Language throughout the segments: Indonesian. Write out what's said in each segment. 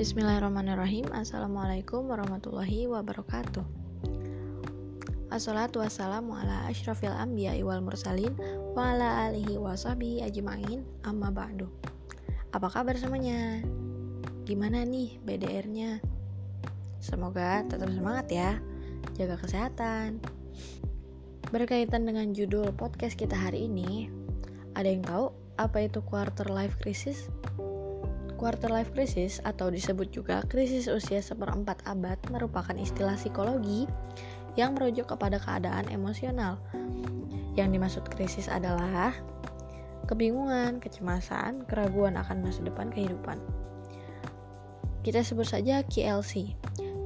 Bismillahirrahmanirrahim Assalamualaikum warahmatullahi wabarakatuh Assalatu wassalamu ala ashrafil anbiya wal mursalin Wa ala alihi wa ajma'in Amma ba'du Apa kabar semuanya? Gimana nih BDR-nya? Semoga tetap semangat ya Jaga kesehatan Berkaitan dengan judul podcast kita hari ini Ada yang tahu apa itu quarter life crisis? Quarter life crisis atau disebut juga krisis usia seperempat abad merupakan istilah psikologi yang merujuk kepada keadaan emosional. Yang dimaksud krisis adalah kebingungan, kecemasan, keraguan akan masa depan kehidupan. Kita sebut saja KLC.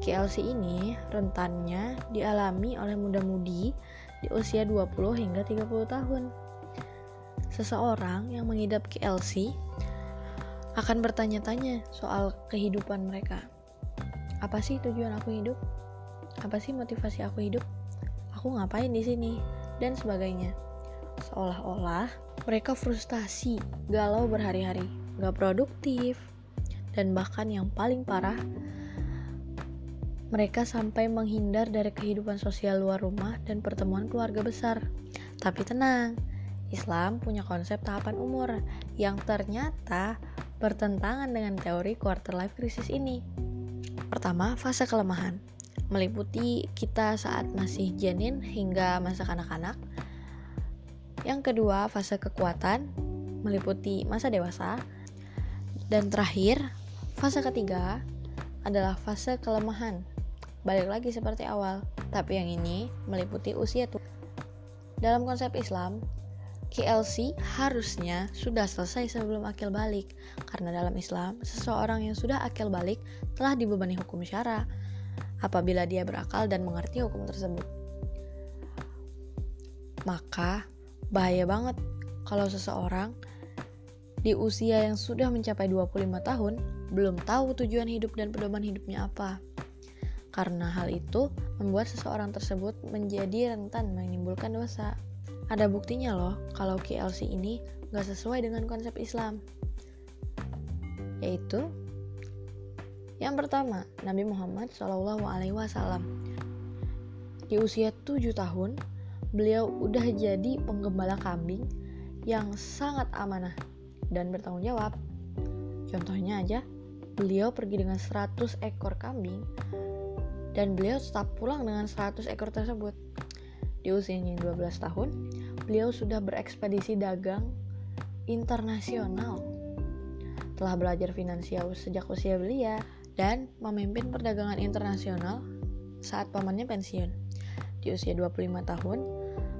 KLC ini rentannya dialami oleh muda-mudi di usia 20 hingga 30 tahun. Seseorang yang mengidap KLC akan bertanya-tanya soal kehidupan mereka. Apa sih tujuan aku hidup? Apa sih motivasi aku hidup? Aku ngapain di sini? Dan sebagainya. Seolah-olah mereka frustasi, galau berhari-hari, gak produktif, dan bahkan yang paling parah, mereka sampai menghindar dari kehidupan sosial luar rumah dan pertemuan keluarga besar. Tapi tenang, Islam punya konsep tahapan umur yang ternyata bertentangan dengan teori quarter life crisis ini. Pertama, fase kelemahan meliputi kita saat masih janin hingga masa kanak-kanak. Yang kedua, fase kekuatan meliputi masa dewasa. Dan terakhir, fase ketiga adalah fase kelemahan. Balik lagi seperti awal, tapi yang ini meliputi usia tua. Dalam konsep Islam, KLC harusnya sudah selesai sebelum akil balik, karena dalam Islam, seseorang yang sudah akil balik telah dibebani hukum syara apabila dia berakal dan mengerti hukum tersebut. Maka, bahaya banget kalau seseorang di usia yang sudah mencapai 25 tahun belum tahu tujuan hidup dan pedoman hidupnya apa. Karena hal itu membuat seseorang tersebut menjadi rentan menimbulkan dosa. Ada buktinya loh kalau KLC ini gak sesuai dengan konsep Islam. Yaitu yang pertama, Nabi Muhammad Shallallahu Alaihi Wasallam di usia 7 tahun, beliau udah jadi penggembala kambing yang sangat amanah dan bertanggung jawab. Contohnya aja, beliau pergi dengan 100 ekor kambing dan beliau tetap pulang dengan 100 ekor tersebut. Di usianya 12 tahun, beliau sudah berekspedisi dagang internasional. Telah belajar finansial sejak usia belia dan memimpin perdagangan internasional saat pamannya pensiun. Di usia 25 tahun,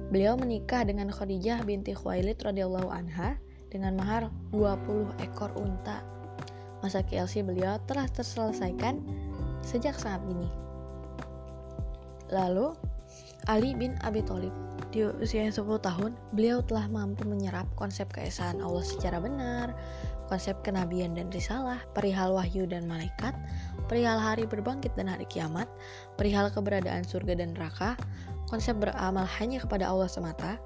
beliau menikah dengan Khadijah binti Khuwailid radhiyallahu anha dengan mahar 20 ekor unta. Masa KLC beliau telah terselesaikan sejak sangat dini. Lalu, Ali bin Abi Thalib. Di usia 10 tahun, beliau telah mampu menyerap konsep keesaan Allah secara benar, konsep kenabian dan risalah, perihal wahyu dan malaikat, perihal hari berbangkit dan hari kiamat, perihal keberadaan surga dan neraka, konsep beramal hanya kepada Allah semata,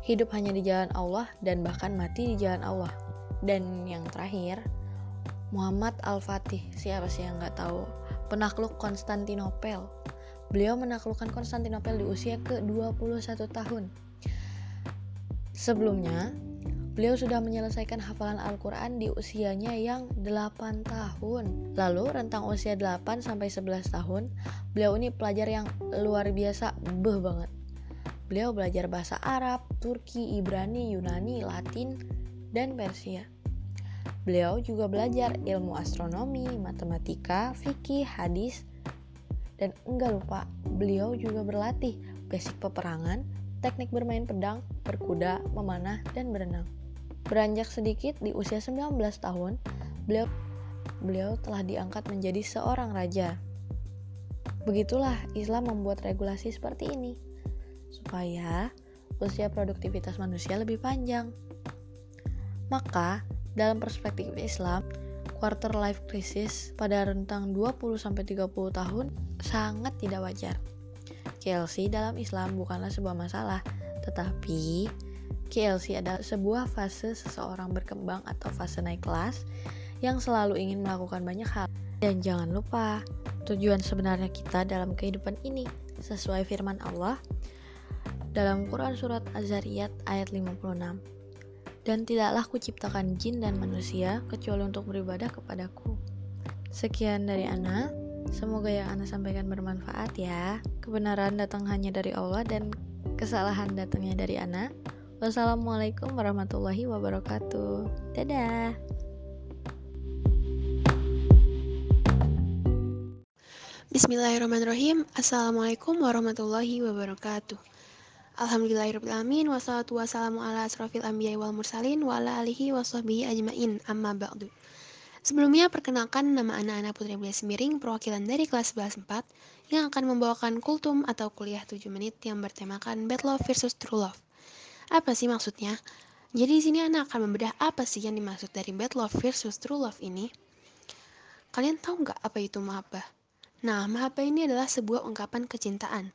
hidup hanya di jalan Allah, dan bahkan mati di jalan Allah. Dan yang terakhir, Muhammad Al-Fatih, siapa sih yang nggak tahu? Penakluk Konstantinopel Beliau menaklukkan Konstantinopel di usia ke-21 tahun. Sebelumnya, beliau sudah menyelesaikan hafalan Al-Quran di usianya yang 8 tahun. Lalu, rentang usia 8 sampai 11 tahun, beliau ini pelajar yang luar biasa beh banget. Beliau belajar bahasa Arab, Turki, Ibrani, Yunani, Latin, dan Persia. Beliau juga belajar ilmu astronomi, matematika, fikih, hadis, dan enggak lupa, beliau juga berlatih basic peperangan, teknik bermain pedang, berkuda, memanah, dan berenang. Beranjak sedikit di usia 19 tahun, beliau beliau telah diangkat menjadi seorang raja. Begitulah Islam membuat regulasi seperti ini supaya usia produktivitas manusia lebih panjang. Maka, dalam perspektif Islam, quarter life crisis pada rentang 20-30 tahun sangat tidak wajar. KLC dalam Islam bukanlah sebuah masalah, tetapi KLC adalah sebuah fase seseorang berkembang atau fase naik kelas yang selalu ingin melakukan banyak hal Dan jangan lupa, tujuan sebenarnya kita dalam kehidupan ini sesuai firman Allah dalam Quran Surat Az-Zariyat ayat 56. Dan tidaklah kuciptakan jin dan manusia kecuali untuk beribadah kepadaku. Sekian dari Ana. Semoga yang Ana sampaikan bermanfaat ya. Kebenaran datang hanya dari Allah dan kesalahan datangnya dari Ana. Wassalamualaikum warahmatullahi wabarakatuh. Dadah. Bismillahirrahmanirrahim Assalamualaikum warahmatullahi wabarakatuh Alhamdulillahirrahmanirrahim Wassalatu wassalamu ala asrafil anbiya wal mursalin Wa ala alihi wa sahbihi ajmain Amma ba'du Sebelumnya perkenalkan nama anak-anak Putri Belia Semiring Perwakilan dari kelas 11 4 Yang akan membawakan kultum atau kuliah 7 menit Yang bertemakan Bad Love versus True Love Apa sih maksudnya? Jadi di sini anak akan membedah apa sih yang dimaksud dari bad love versus true love ini. Kalian tahu nggak apa itu mahabbah? Nah, mahabbah ini adalah sebuah ungkapan kecintaan.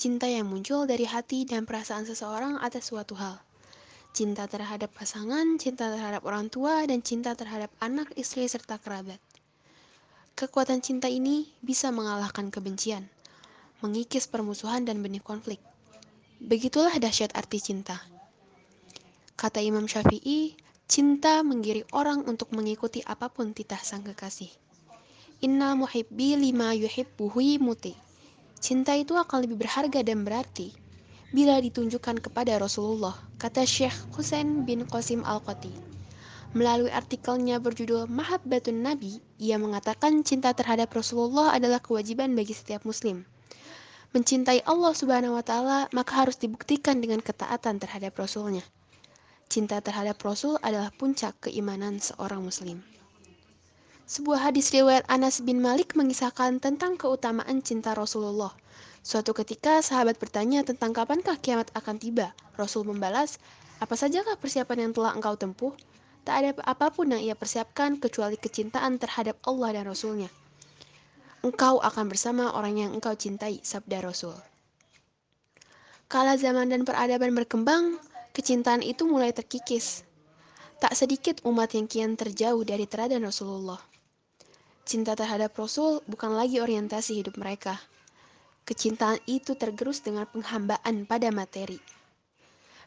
Cinta yang muncul dari hati dan perasaan seseorang atas suatu hal. Cinta terhadap pasangan, cinta terhadap orang tua, dan cinta terhadap anak, istri, serta kerabat. Kekuatan cinta ini bisa mengalahkan kebencian, mengikis permusuhan dan benih konflik. Begitulah dahsyat arti cinta. Kata Imam Syafi'i, cinta menggiring orang untuk mengikuti apa pun titah sang kekasih. Inna muhibbi lima yuhibbuhi muti. Cinta itu akan lebih berharga dan berarti bila ditunjukkan kepada Rasulullah, kata Syekh Husain bin Qasim Al-Qati. Melalui artikelnya berjudul Mahabbatun Nabi, ia mengatakan cinta terhadap Rasulullah adalah kewajiban bagi setiap muslim. Mencintai Allah Subhanahu wa taala maka harus dibuktikan dengan ketaatan terhadap Rasulnya. Cinta terhadap Rasul adalah puncak keimanan seorang muslim. Sebuah hadis riwayat Anas bin Malik mengisahkan tentang keutamaan cinta Rasulullah. Suatu ketika sahabat bertanya tentang kapankah kiamat akan tiba. Rasul membalas, apa sajakah persiapan yang telah engkau tempuh? Tak ada apa pun yang ia persiapkan kecuali kecintaan terhadap Allah dan Rasulnya. Engkau akan bersama orang yang engkau cintai, sabda Rasul. Kala zaman dan peradaban berkembang, kecintaan itu mulai terkikis. Tak sedikit umat yang kian terjauh dari teladan Rasulullah. Cinta terhadap Rasul bukan lagi orientasi hidup mereka. Kecintaan itu tergerus dengan penghambaan pada materi.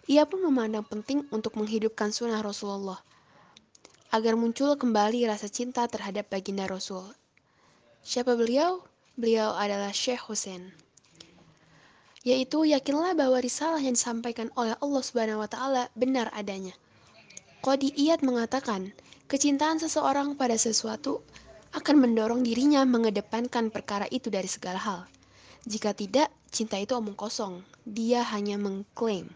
Ia pun memandang penting untuk menghidupkan sunnah Rasulullah, agar muncul kembali rasa cinta terhadap baginda Rasul. Siapa beliau? Beliau adalah Syekh Hussein. Yaitu yakinlah bahwa risalah yang disampaikan oleh Allah Subhanahu wa taala benar adanya. Qadiyat mengatakan, kecintaan seseorang pada sesuatu akan mendorong dirinya mengedepankan perkara itu dari segala hal. Jika tidak, cinta itu omong kosong. Dia hanya mengklaim.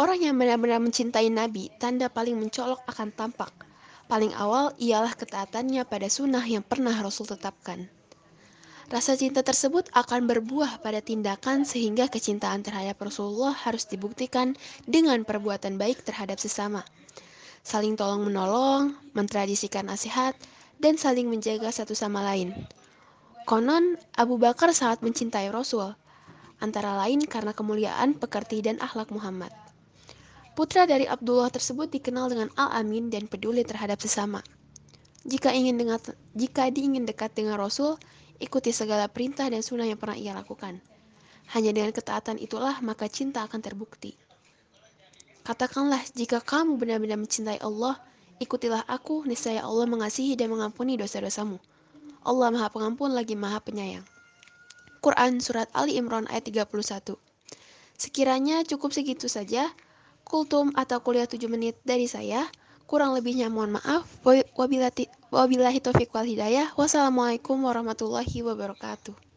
Orang yang benar-benar mencintai Nabi, tanda paling mencolok akan tampak. Paling awal ialah ketaatannya pada sunnah yang pernah Rasul tetapkan. Rasa cinta tersebut akan berbuah pada tindakan sehingga kecintaan terhadap Rasulullah harus dibuktikan dengan perbuatan baik terhadap sesama. Saling tolong menolong, mentradisikan nasihat, dan saling menjaga satu sama lain. Konon, Abu Bakar sangat mencintai Rasul, antara lain karena kemuliaan, pekerti, dan akhlak Muhammad. Putra dari Abdullah tersebut dikenal dengan Al-Amin dan peduli terhadap sesama. Jika ingin dengar, jika diingin dekat dengan Rasul, ikuti segala perintah dan sunnah yang pernah ia lakukan. Hanya dengan ketaatan itulah maka cinta akan terbukti. Katakanlah jika kamu benar-benar mencintai Allah, Ikutilah aku, niscaya Allah mengasihi dan mengampuni dosa-dosamu. Allah Maha Pengampun lagi Maha Penyayang. Quran Surat Ali Imran ayat 31 Sekiranya cukup segitu saja, kultum atau kuliah 7 menit dari saya. Kurang lebihnya mohon maaf. Wabillahi taufiq wal hidayah. Wassalamualaikum warahmatullahi wabarakatuh.